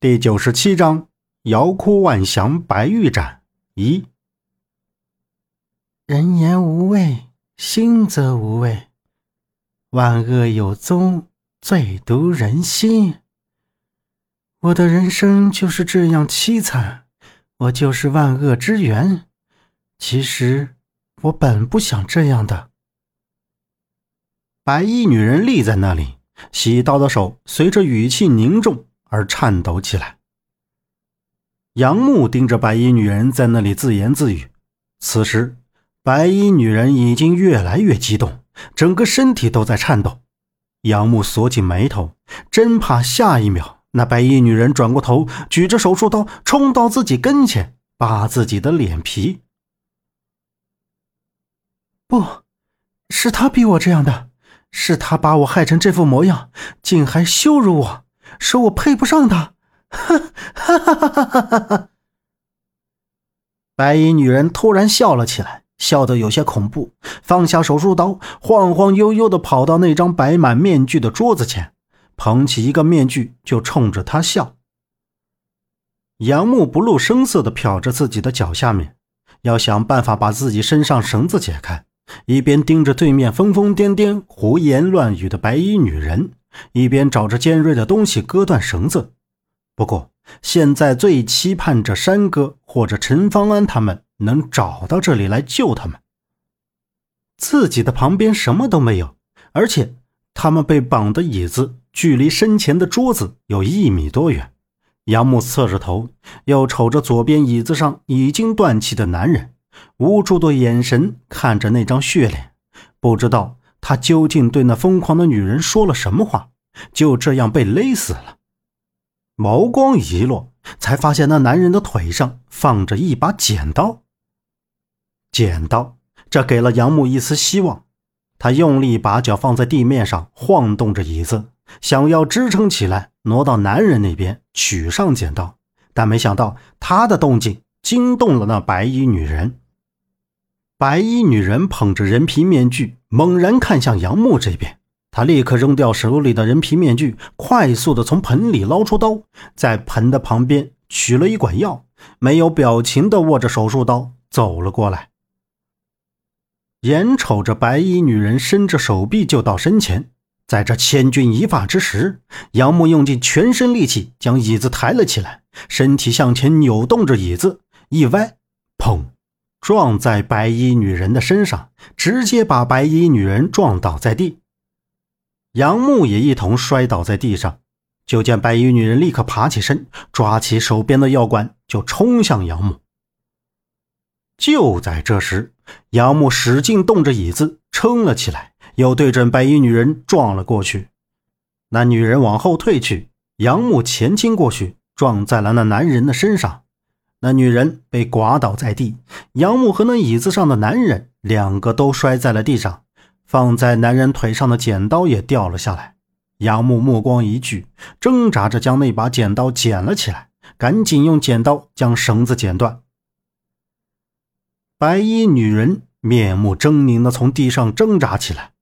第九十七章：遥哭万祥白玉盏一。人言无味，心则无味。万恶有宗，最毒人心。我的人生就是这样凄惨，我就是万恶之源。其实我本不想这样的。白衣女人立在那里，洗刀的手随着语气凝重。而颤抖起来。杨木盯着白衣女人在那里自言自语。此时，白衣女人已经越来越激动，整个身体都在颤抖。杨木锁紧眉头，真怕下一秒那白衣女人转过头，举着手术刀冲到自己跟前，扒自己的脸皮。不是他逼我这样的，是他把我害成这副模样，竟还羞辱我。说我配不上他，哈哈哈哈哈哈！白衣女人突然笑了起来，笑得有些恐怖，放下手术刀，晃晃悠悠的跑到那张摆满面具的桌子前，捧起一个面具就冲着他笑。杨木不露声色的瞟着自己的脚下面，要想办法把自己身上绳子解开，一边盯着对面疯疯癫癫、胡言乱语的白衣女人。一边找着尖锐的东西割断绳子，不过现在最期盼着山哥或者陈方安他们能找到这里来救他们。自己的旁边什么都没有，而且他们被绑的椅子距离身前的桌子有一米多远。杨木侧着头，又瞅着左边椅子上已经断气的男人，无助的眼神看着那张血脸，不知道。他究竟对那疯狂的女人说了什么话？就这样被勒死了。眸光一落，才发现那男人的腿上放着一把剪刀。剪刀，这给了杨木一丝希望。他用力把脚放在地面上，晃动着椅子，想要支撑起来，挪到男人那边取上剪刀。但没想到，他的动静惊动了那白衣女人。白衣女人捧着人皮面具，猛然看向杨木这边。她立刻扔掉手里的人皮面具，快速的从盆里捞出刀，在盆的旁边取了一管药，没有表情的握着手术刀走了过来。眼瞅着白衣女人伸着手臂就到身前，在这千钧一发之时，杨木用尽全身力气将椅子抬了起来，身体向前扭动着椅子，一歪，砰！撞在白衣女人的身上，直接把白衣女人撞倒在地。杨木也一同摔倒在地上。就见白衣女人立刻爬起身，抓起手边的药管就冲向杨木。就在这时，杨木使劲动着椅子撑了起来，又对准白衣女人撞了过去。那女人往后退去，杨木前倾过去，撞在了那男人的身上。那女人被刮倒在地，杨木和那椅子上的男人两个都摔在了地上，放在男人腿上的剪刀也掉了下来。杨木目光一聚，挣扎着将那把剪刀捡了起来，赶紧用剪刀将绳子剪断。白衣女人面目狰狞地从地上挣扎起来：“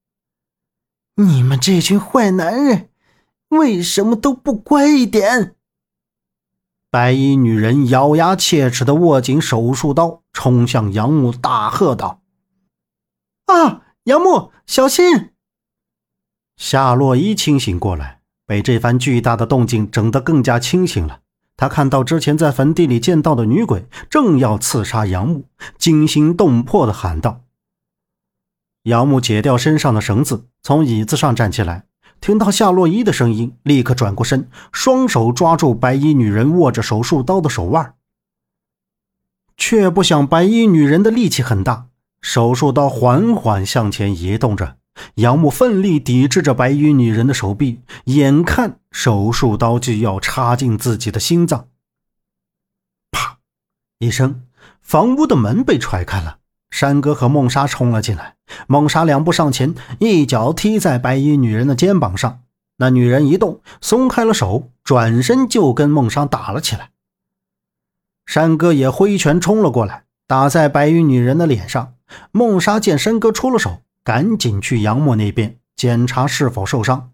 你们这群坏男人，为什么都不乖一点？”白衣女人咬牙切齿地握紧手术刀，冲向杨木，大喝道：“啊，杨木，小心！”夏洛伊清醒过来，被这番巨大的动静整得更加清醒了。他看到之前在坟地里见到的女鬼正要刺杀杨木，惊心动魄地喊道：“杨木，解掉身上的绳子，从椅子上站起来。”听到夏洛伊的声音，立刻转过身，双手抓住白衣女人握着手术刀的手腕，却不想白衣女人的力气很大，手术刀缓缓向前移动着。杨木奋力抵制着白衣女人的手臂，眼看手术刀就要插进自己的心脏，啪！一声，房屋的门被踹开了。山哥和梦莎冲了进来，梦莎两步上前，一脚踢在白衣女人的肩膀上。那女人一动，松开了手，转身就跟梦莎打了起来。山哥也挥拳冲了过来，打在白衣女人的脸上。梦莎见山哥出了手，赶紧去杨木那边检查是否受伤。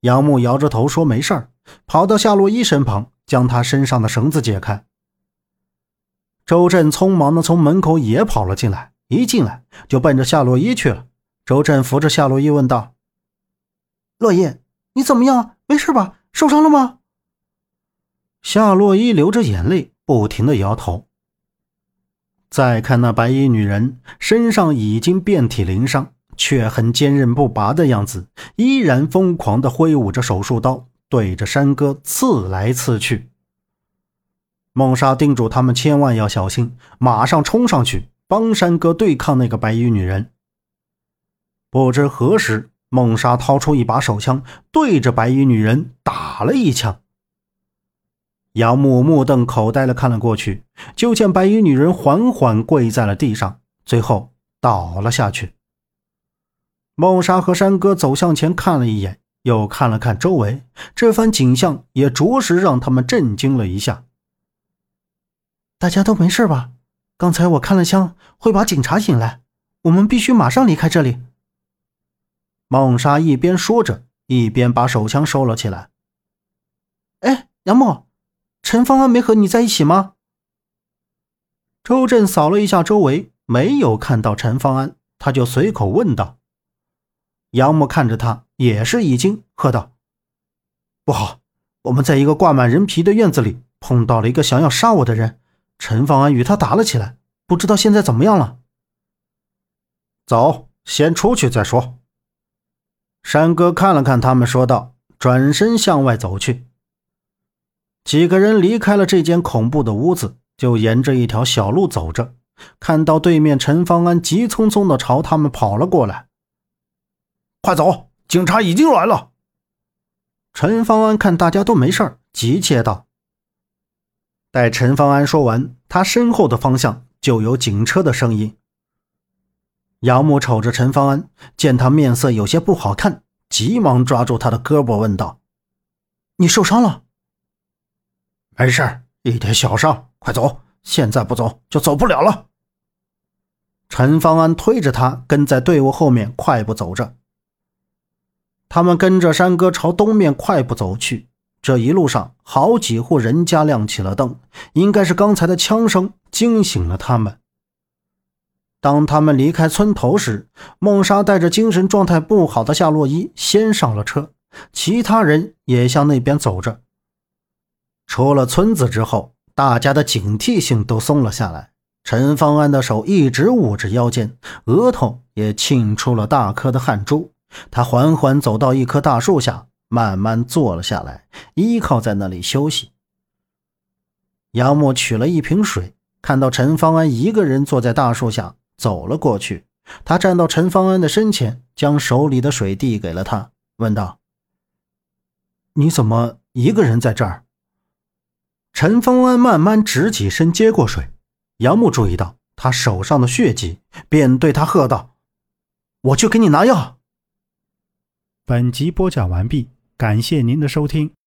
杨木摇着头说：“没事儿。”跑到夏洛伊身旁，将他身上的绳子解开。周震匆忙的从门口也跑了进来，一进来就奔着夏洛伊去了。周震扶着夏洛伊问道：“洛伊，你怎么样？没事吧？受伤了吗？”夏洛伊流着眼泪，不停的摇头。再看那白衣女人，身上已经遍体鳞伤，却很坚韧不拔的样子，依然疯狂的挥舞着手术刀，对着山哥刺来刺去。孟莎叮嘱他们千万要小心，马上冲上去帮山哥对抗那个白衣女人。不知何时，孟莎掏出一把手枪，对着白衣女人打了一枪。杨木目瞪口呆的看了过去，就见白衣女人缓缓跪在了地上，最后倒了下去。孟莎和山哥走向前看了一眼，又看了看周围，这番景象也着实让他们震惊了一下。大家都没事吧？刚才我看了枪，会把警察引来，我们必须马上离开这里。孟莎一边说着，一边把手枪收了起来。哎，杨木。陈方安没和你在一起吗？周震扫了一下周围，没有看到陈方安，他就随口问道。杨木看着他，也是一惊，喝道：“不好！我们在一个挂满人皮的院子里碰到了一个想要杀我的人，陈方安与他打了起来，不知道现在怎么样了。”走，先出去再说。山哥看了看他们，说道，转身向外走去。几个人离开了这间恐怖的屋子，就沿着一条小路走着，看到对面陈方安急匆匆地朝他们跑了过来。快走，警察已经来了！陈方安看大家都没事急切道。待陈方安说完，他身后的方向就有警车的声音。杨木瞅着陈方安，见他面色有些不好看，急忙抓住他的胳膊问道：“你受伤了？”没事，一点小伤，快走！现在不走就走不了了。陈方安推着他跟在队伍后面快步走着。他们跟着山哥朝东面快步走去。这一路上，好几户人家亮起了灯，应该是刚才的枪声惊醒了他们。当他们离开村头时，孟莎带着精神状态不好的夏洛伊先上了车，其他人也向那边走着。出了村子之后，大家的警惕性都松了下来。陈方安的手一直捂着腰间，额头也沁出了大颗的汗珠。他缓缓走到一棵大树下，慢慢坐了下来，依靠在那里休息。杨木取了一瓶水，看到陈方安一个人坐在大树下，走了过去。他站到陈方安的身前，将手里的水递给了他，问道：“你怎么一个人在这儿？”陈方安慢慢直起身接过水，杨木注意到他手上的血迹，便对他喝道：“我去给你拿药。”本集播讲完毕，感谢您的收听。